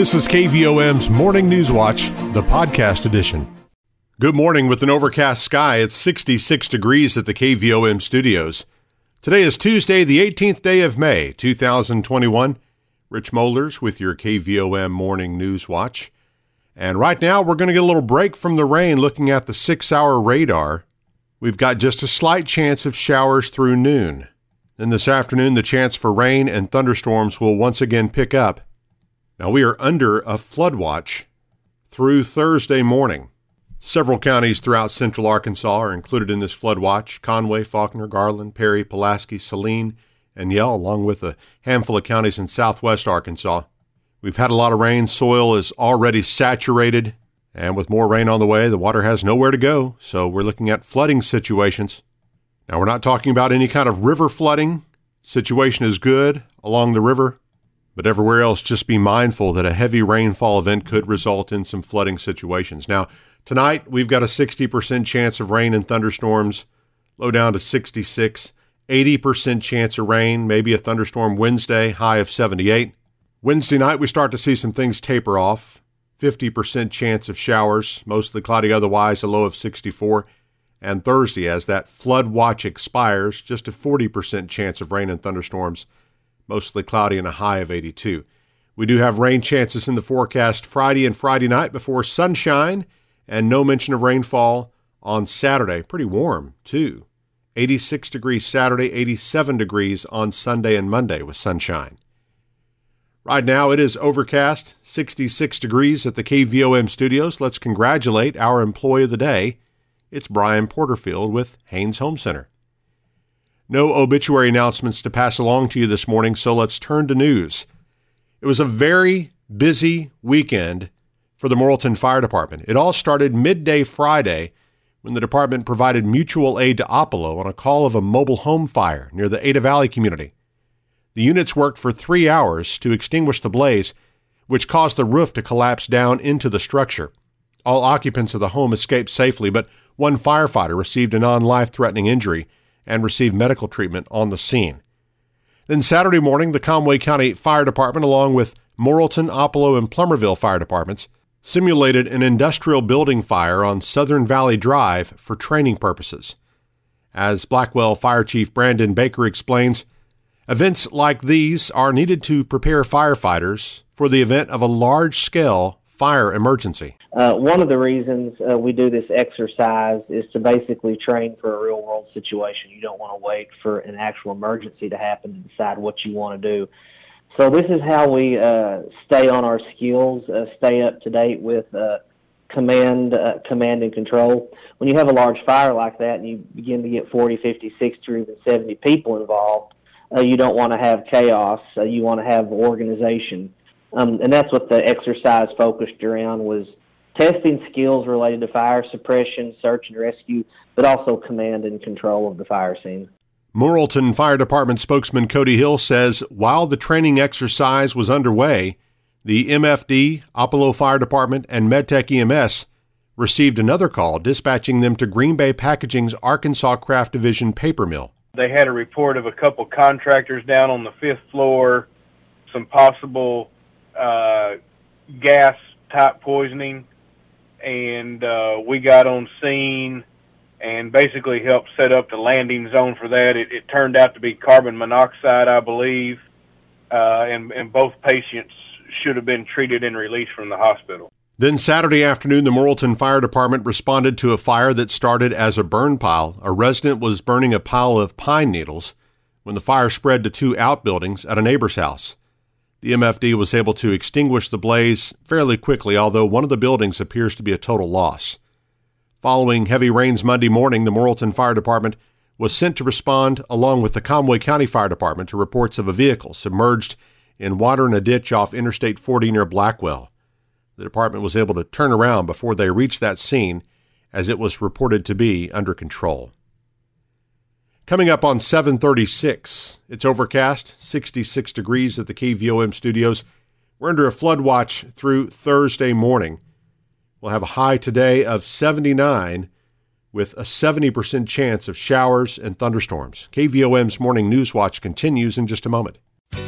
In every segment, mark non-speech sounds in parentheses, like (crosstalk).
This is KVOM's Morning News Watch, the podcast edition. Good morning with an overcast sky. It's 66 degrees at the KVOM studios. Today is Tuesday, the 18th day of May, 2021. Rich Mollers with your KVOM Morning News Watch. And right now, we're going to get a little break from the rain looking at the six hour radar. We've got just a slight chance of showers through noon. Then this afternoon, the chance for rain and thunderstorms will once again pick up now, we are under a flood watch through Thursday morning. Several counties throughout central Arkansas are included in this flood watch Conway, Faulkner, Garland, Perry, Pulaski, Saline, and Yell, along with a handful of counties in southwest Arkansas. We've had a lot of rain. Soil is already saturated, and with more rain on the way, the water has nowhere to go. So we're looking at flooding situations. Now, we're not talking about any kind of river flooding. Situation is good along the river. But everywhere else, just be mindful that a heavy rainfall event could result in some flooding situations. Now, tonight we've got a 60% chance of rain and thunderstorms, low down to 66. 80% chance of rain, maybe a thunderstorm Wednesday, high of 78. Wednesday night, we start to see some things taper off. 50% chance of showers, mostly cloudy otherwise, a low of 64. And Thursday, as that flood watch expires, just a 40% chance of rain and thunderstorms, mostly cloudy and a high of 82. We do have rain chances in the forecast Friday and Friday night before sunshine, and no mention of rainfall on Saturday. Pretty warm, too. 86 degrees Saturday, 87 degrees on Sunday and Monday with sunshine. Right now it is overcast, 66 degrees at the KVOM studios. Let's congratulate our employee of the day. It's Brian Porterfield with Haynes Home Center. No obituary announcements to pass along to you this morning, so let's turn to news. It was a very busy weekend for the Morrilton Fire Department. It all started midday Friday when the department provided mutual aid to Oppelo on a call of a mobile home fire near the Ada Valley community. The units worked for three hours to extinguish the blaze, which caused the roof to collapse down into the structure. All occupants of the home escaped safely, but one firefighter received a non life threatening injury and receive medical treatment on the scene. Then Saturday morning, the Conway County Fire Department, along with Morrilton, Oppelo, and Plumerville fire departments, simulated an industrial building fire on Southern Valley Drive for training purposes. As Blackwell Fire Chief Brandon Baker explains, events like these are needed to prepare firefighters for the event of a large scale fire emergency. Uh, one of the reasons uh, we do this exercise is to basically train for a real world situation. You don't want to wait for an actual emergency to happen to decide what you want to do. So this is how we uh, stay on our skills, uh, stay up to date with uh, command, uh, command and control. When you have a large fire like that and you begin to get 40, 50, 60, or even 70 people involved, you don't want to have chaos. you want to have organization. Um, and that's what the exercise focused around was testing skills related to fire suppression, search and rescue, but also command and control of the fire scene. Morrilton Fire Department spokesman Cody Hill says while the training exercise was underway, the MFD, Oppelo Fire Department, and MedTech EMS received another call dispatching them to Green Bay Packaging's Arkansas Kraft Division paper mill. They had a report of a couple contractors down on the fifth floor, some possible uh, gas type poisoning, and uh, we got on scene and basically helped set up the landing zone for that. It, it turned out to be carbon monoxide, I believe, uh, and, and both patients should have been treated and released from the hospital. Then Saturday afternoon, the Morrilton Fire Department responded to a fire that started as a burn pile. A resident was burning a pile of pine needles when the fire spread to two outbuildings at a neighbor's house. The MFD was able to extinguish the blaze fairly quickly, although one of the buildings appears to be a total loss. Following heavy rains Monday morning, the Morrilton Fire Department was sent to respond along with the Conway County Fire Department to reports of a vehicle submerged in water in a ditch off Interstate 40 near Blackwell. The department was able to turn around before they reached that scene as it was reported to be under control. Coming up on 736, it's overcast, 66 degrees at the KVOM studios. We're under a flood watch through Thursday morning. We'll have a high today of 79 with a 70% chance of showers and thunderstorms. KVOM's morning news watch continues in just a moment.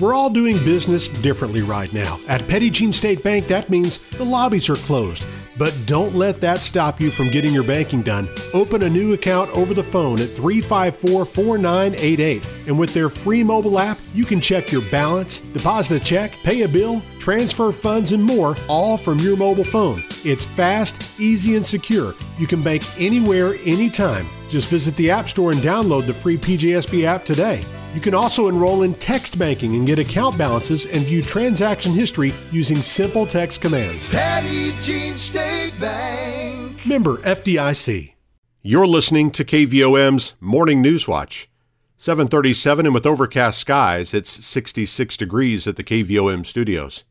We're all doing business differently right now. At Petit Jean State Bank, that means the lobbies are closed. But don't let that stop you from getting your banking done. Open a new account over the phone at 354 4988. And with their free mobile app, you can check your balance, deposit a check, pay a bill, transfer funds, and more, all from your mobile phone. It's fast, easy, and secure. You can bank anywhere, anytime. Just visit the App Store and download the free PJSB app today. You can also enroll in text banking and get account balances and view transaction history using simple text commands. Petit Jean State Bank. Member FDIC. You're listening to KVOM's Morning News Watch. 737 and with overcast skies, it's 66 degrees at the KVOM studios.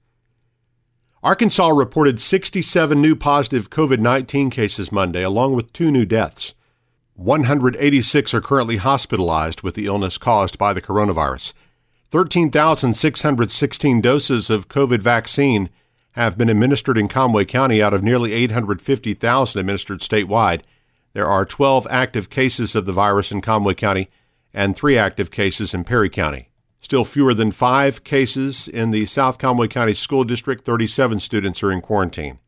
Arkansas reported 67 new positive COVID 19 cases Monday, along with two new deaths. 186 are currently hospitalized with the illness caused by the coronavirus. 13,616 doses of COVID vaccine have been administered in Conway County out of nearly 850,000 administered statewide. There are 12 active cases of the virus in Conway County and three active cases in Perry County. Still fewer than five cases in the South Conway County School District. 37 students are in quarantine.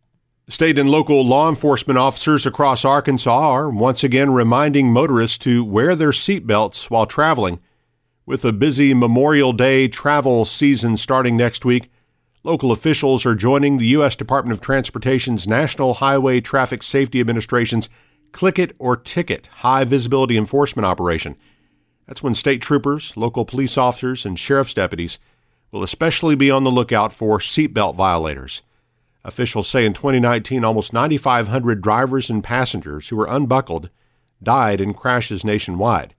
State and local law enforcement officers across Arkansas are once again reminding motorists to wear their seatbelts while traveling. With a busy Memorial Day travel season starting next week, local officials are joining the U.S. Department of Transportation's National Highway Traffic Safety Administration's Click It or Ticket high visibility enforcement operation. That's when state troopers, local police officers, and sheriff's deputies will especially be on the lookout for seatbelt violators. Officials say in 2019, almost 9,500 drivers and passengers who were unbuckled died in crashes nationwide.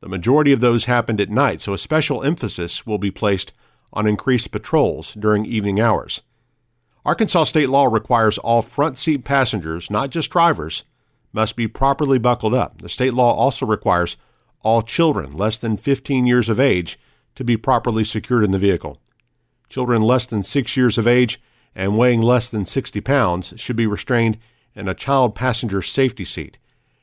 The majority of those happened at night, so a special emphasis will be placed on increased patrols during evening hours. Arkansas state law requires all front seat passengers, not just drivers, must be properly buckled up. The state law also requires all children less than 15 years of age to be properly secured in the vehicle. Children less than 6 years of age and weighing less than 60 pounds should be restrained in a child passenger safety seat.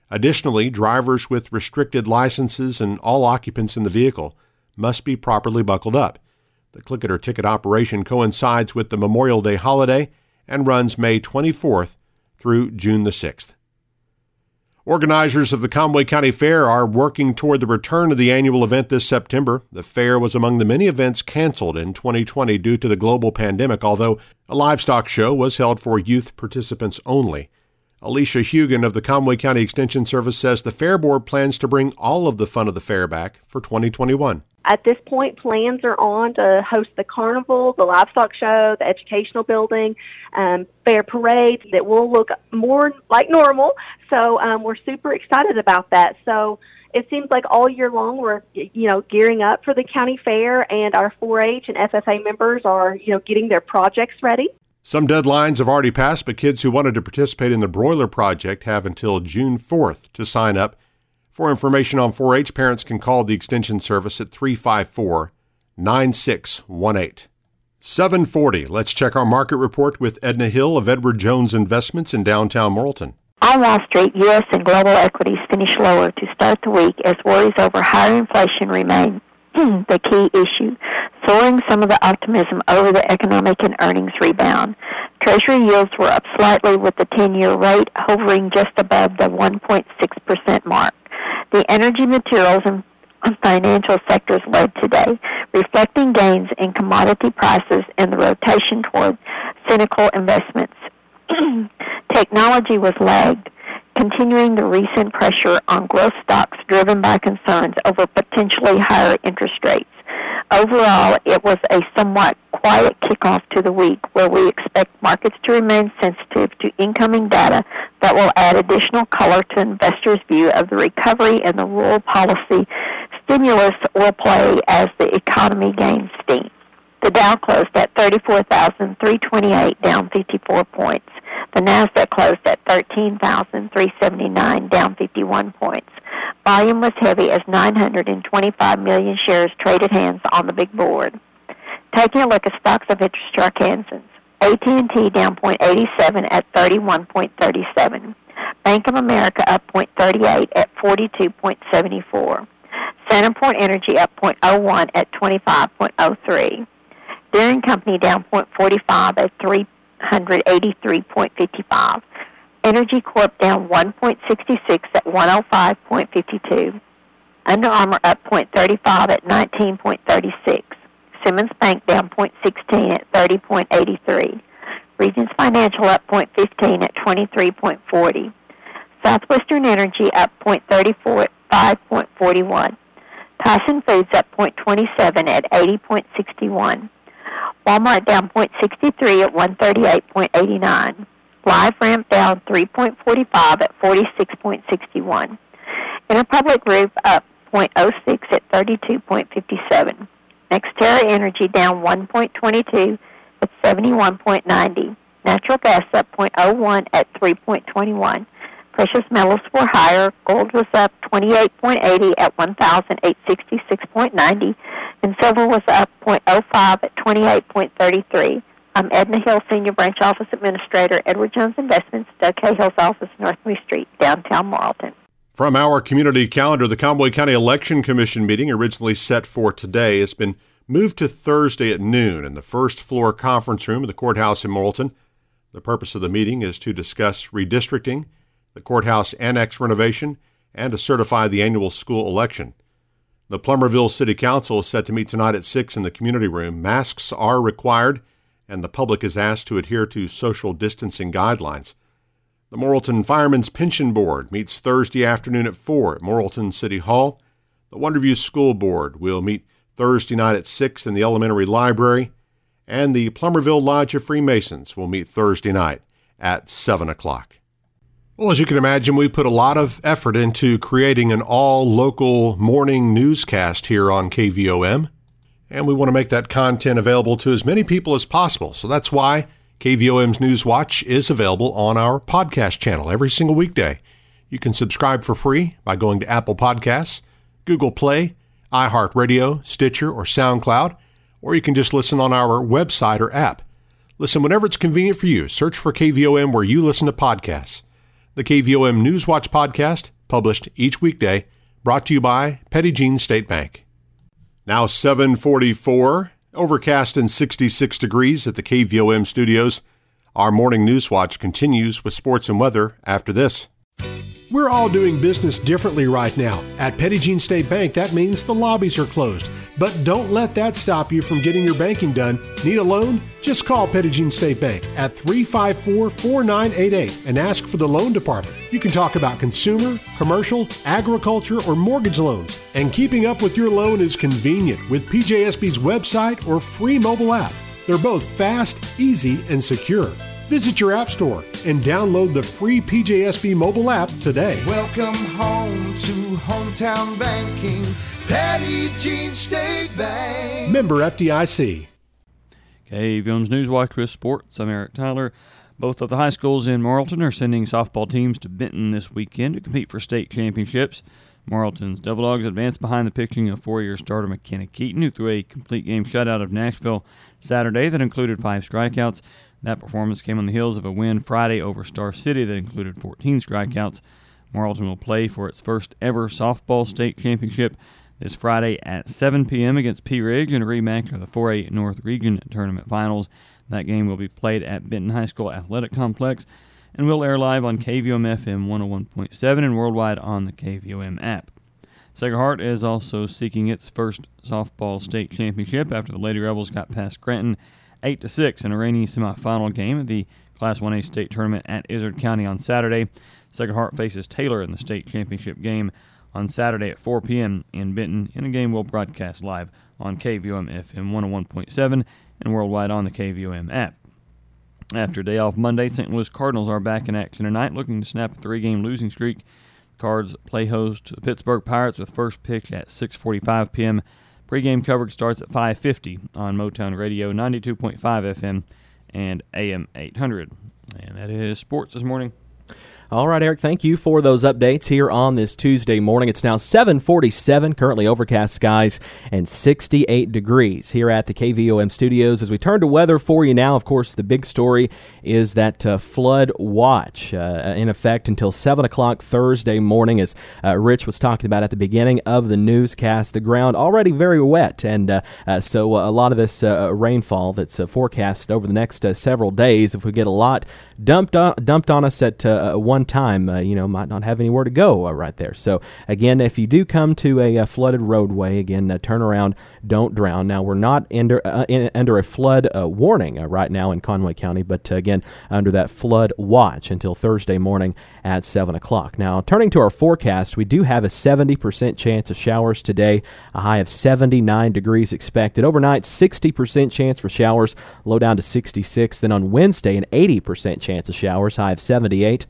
Additionally, drivers with restricted licenses and all occupants in the vehicle must be properly buckled up. The click it or ticket operation coincides with the Memorial Day holiday and runs May 24th through June the 6th. Organizers of the Conway County Fair are working toward the return of the annual event this September. The fair was among the many events canceled in 2020 due to the global pandemic, although a livestock show was held for youth participants only. Alicia Hugan of the Conway County Extension Service says the Fair Board plans to bring all of the fun of the fair back for 2021. At this point, plans are on to host the carnival, the livestock show, the educational building, um, fair parade that will look more like normal. So um, we're super excited about that. So it seems like all year long we're you know gearing up for the county fair, and our 4-H and FFA members are you know getting their projects ready. Some deadlines have already passed, but kids who wanted to participate in the broiler project have until June 4th to sign up for information on 4 H, parents can call the Extension Service at 354 9618. 740. Let's check our market report with Edna Hill of Edward Jones Investments in downtown Morrilton. On Wall Street, U.S. and global equities finished lower to start the week as worries over higher inflation remain (clears throat) the key issue, soaring some of the optimism over the economic and earnings rebound. Treasury yields were up slightly with the 10-year rate hovering just above the 1.6% mark. The energy materials and financial sectors led today, reflecting gains in commodity prices and the rotation toward cyclical investments. (clears throat) Technology was lagged, continuing the recent pressure on growth stocks driven by concerns over potentially higher interest rates. Overall, it was a somewhat quiet kickoff to the week where we expect markets to remain sensitive to incoming data that will add additional color to investors' view of the recovery and the rural policy stimulus will play as the economy gains steam. The Dow closed at 34,328, down 54 points. The Nasdaq closed at 13,379, down 51 points. Volume was heavy as 925 million shares traded hands on the big board. Taking a look at stocks of interest to Arkansans. AT&T down 0.87 at 31.37. Bank of America up 0.38 at 42.74. Centerpoint Energy up 0.01 at 25.03. Deere Company down 0.45 at 383.55. Entergy Corp down 1.66 at 105.52. Under Armour up 0.35 at 19.36. Simmons Bank down 0.16 at 30.83. Regions Financial up 0.15 at 23.40. Southwestern Energy up 0.34 at 5.41. Tyson Foods up 0.27 at 80.61. Walmart down 0.63 at 138.89. LiveRamp down 3.45 at 46.61. Interpublic Group up 0.06 at 32.57. NextEra Energy down 1.22 at 71.90. Natural gas up 0.01 at 3.21. Precious metals were higher. Gold was up 28.80 at 1,866.90, and silver was up 0.05 at 28.33. I'm Edna Hill, Senior Branch Office Administrator, Edward Jones Investments, Doug Cahill's office, North Lee Street, downtown Morrilton. From our community calendar, the Conway County Election Commission meeting, originally set for today, has been moved to Thursday at noon in the first floor conference room of the courthouse in Morrilton. The purpose of the meeting is to discuss redistricting, the courthouse annex renovation, and to certify the annual school election. The Plumerville City Council is set to meet tonight at 6 in the community room. Masks are required and the public is asked to adhere to social distancing guidelines. The Morrilton Firemen's Pension Board meets Thursday afternoon at 4 at Morrilton City Hall. The Wonderview School Board will meet Thursday night at 6 in the elementary library. And the Plumerville Lodge of Freemasons will meet Thursday night at 7 o'clock. Well, as you can imagine, we put a lot of effort into creating an all local morning newscast here on KVOM and we want to make that content available to as many people as possible. So that's why KVOM's News Watch is available on our podcast channel every single weekday. You can subscribe for free by going to Apple Podcasts, Google Play, iHeartRadio, Stitcher, or SoundCloud, or you can just listen on our website or app. Listen whenever it's convenient for you. Search for KVOM where you listen to podcasts. The KVOM News Watch podcast, published each weekday, brought to you by Petit Jean State Bank. Now 744, overcast and 66 degrees at the KVOM studios. Our morning news watch continues with sports and weather after this. We're all doing business differently right now. At Petit Jean State Bank, that means the lobbies are closed. But don't let that stop you from getting your banking done. Need a loan? Just call Petit Jean State Bank at 354 4988 and ask for the loan department. You can talk about consumer, commercial, agriculture, or mortgage loans. And keeping up with your loan is convenient with PJSB's website or free mobile app. They're both fast, easy, and secure. Visit your app store and download the free PJSB mobile app today. Welcome home to hometown banking. Petit Jean State Bank. Member FDIC. KVOM's Newswatch with Sports. I'm Eric Tyler. Both of the high schools in Morrilton are sending softball teams to Benton this weekend to compete for state championships. Morrilton's Devil Dogs advanced behind the pitching of four-year starter McKenna Keaton, who threw a complete game shutout of Nashville Saturday that included five strikeouts. That performance came on the heels of a win Friday over Star City that included 14 strikeouts. Morrilton will play for its first ever softball state championship this Friday at 7 p.m. against Pea Ridge in a rematch of the 4A North Region Tournament Finals. That game will be played at Benton High School Athletic Complex and will air live on KVOM FM 101.7 and worldwide on the KVOM app. Sacred Heart is also seeking its first softball state championship after the Lady Rebels got past Scranton 8 to 6 in a rainy semifinal game of the Class 1A state tournament at Izard County on Saturday. Sacred Heart faces Taylor in the state championship game on Saturday at 4 p.m. in Benton in a game we'll broadcast live on KVOM FM 101.7 and worldwide on the KVOM app. After a day off Monday, St. Louis Cardinals are back in action tonight, looking to snap a three-game losing streak. Cards play host to the Pittsburgh Pirates with first pitch at 6:45 p.m. Pre-game coverage starts at 5:50 on Motown Radio 92.5 FM and AM 800. And that is sports this morning. All right, Eric, thank you for those updates here on this Tuesday morning. It's now 747, currently overcast skies and 68 degrees here at the KVOM studios. As we turn to weather for you now, of course, the big story is that uh, flood watch uh, in effect until 7 o'clock Thursday morning, as uh, Rich was talking about at the beginning of the newscast. The ground already very wet, and uh, uh, so uh, a lot of this rainfall that's forecast over the next several days, if we get a lot dumped on, dumped on us at 1 time, uh, you know, might not have anywhere to go uh, right there. So, again, if you do come to a, a flooded roadway, again, uh, turn around, don't drown. Now, we're not under, uh, in, under a flood uh, warning right now in Conway County, but again, under that flood watch until Thursday morning at 7 o'clock. Now, turning to our forecast, we do have a 70% chance of showers today, a high of 79 degrees expected. Overnight, 60% chance for showers, low down to 66. Then on Wednesday, an 80% chance of showers, high of 78.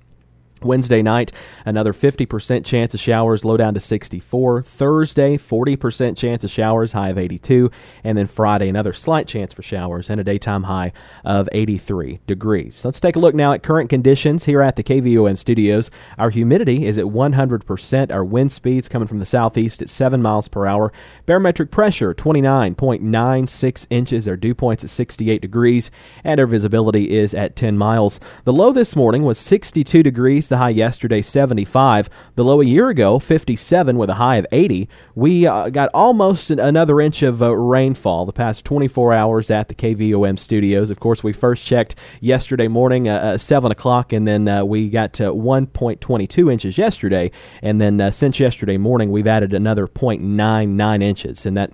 Wednesday night, another 50% chance of showers, low down to 64. Thursday, 40% chance of showers, high of 82. And then Friday, another slight chance for showers and a daytime high of 83 degrees. Let's take a look now at current conditions here at the KVOM studios. Our humidity is at 100%. Our wind speeds coming from the southeast at 7 miles per hour. Barometric pressure, 29.96 inches. Our dew points at 68 degrees. And our visibility is at 10 miles. The low this morning was 62 degrees the high yesterday 75, the low a year ago 57 with a high of 80. We uh, got almost another inch of uh, rainfall the past 24 hours at the KVOM studios. Of course, we first checked yesterday morning uh, 7 o'clock, and then uh, we got to 1.22 inches yesterday. And then uh, since yesterday morning, we've added another 0.99 inches, and that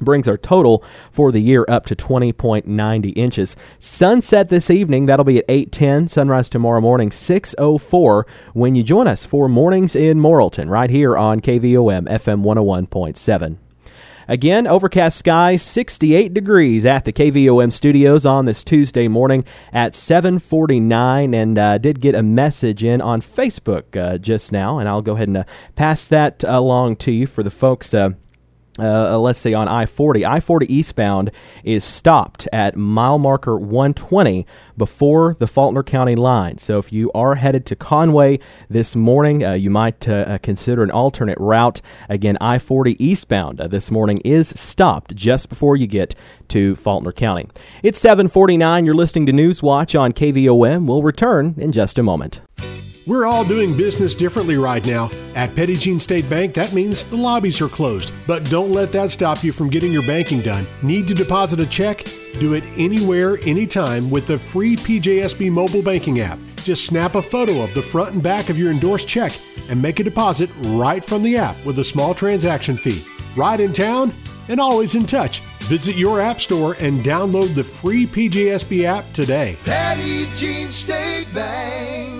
brings our total for the year up to 20.90 inches. Sunset this evening, that'll be at 8:10. Sunrise tomorrow morning 6:04 when you join us for Mornings in Morrilton right here on KVOM FM 101.7. Again, overcast skies, 68 degrees at the KVOM studios on this Tuesday morning at 7:49, and uh, did get a message in on Facebook uh, just now, and I'll go ahead and uh, pass that along to you for the folks. Uh, uh, let's say on I 40. I 40 eastbound is stopped at mile marker 120 before the Faulkner County line. So if you are headed to Conway this morning, uh, you might uh, uh consider an alternate route. Again, I 40 eastbound uh, this morning is stopped just before you get to Faulkner County. It's 749. You're listening to News Watch on KVOM. We'll return in just a moment. We're all doing business differently right now. At Jean State Bank, that means the lobbies are closed. But don't let that stop you from getting your banking done. Need to deposit a check? Do it anywhere, anytime with the free PJSB mobile banking app. Just snap a photo of the front and back of your endorsed check and make a deposit right from the app with a small transaction fee. Right in town and always in touch. Visit your app store and download the free PJSB app today. Petit Jean State Bank.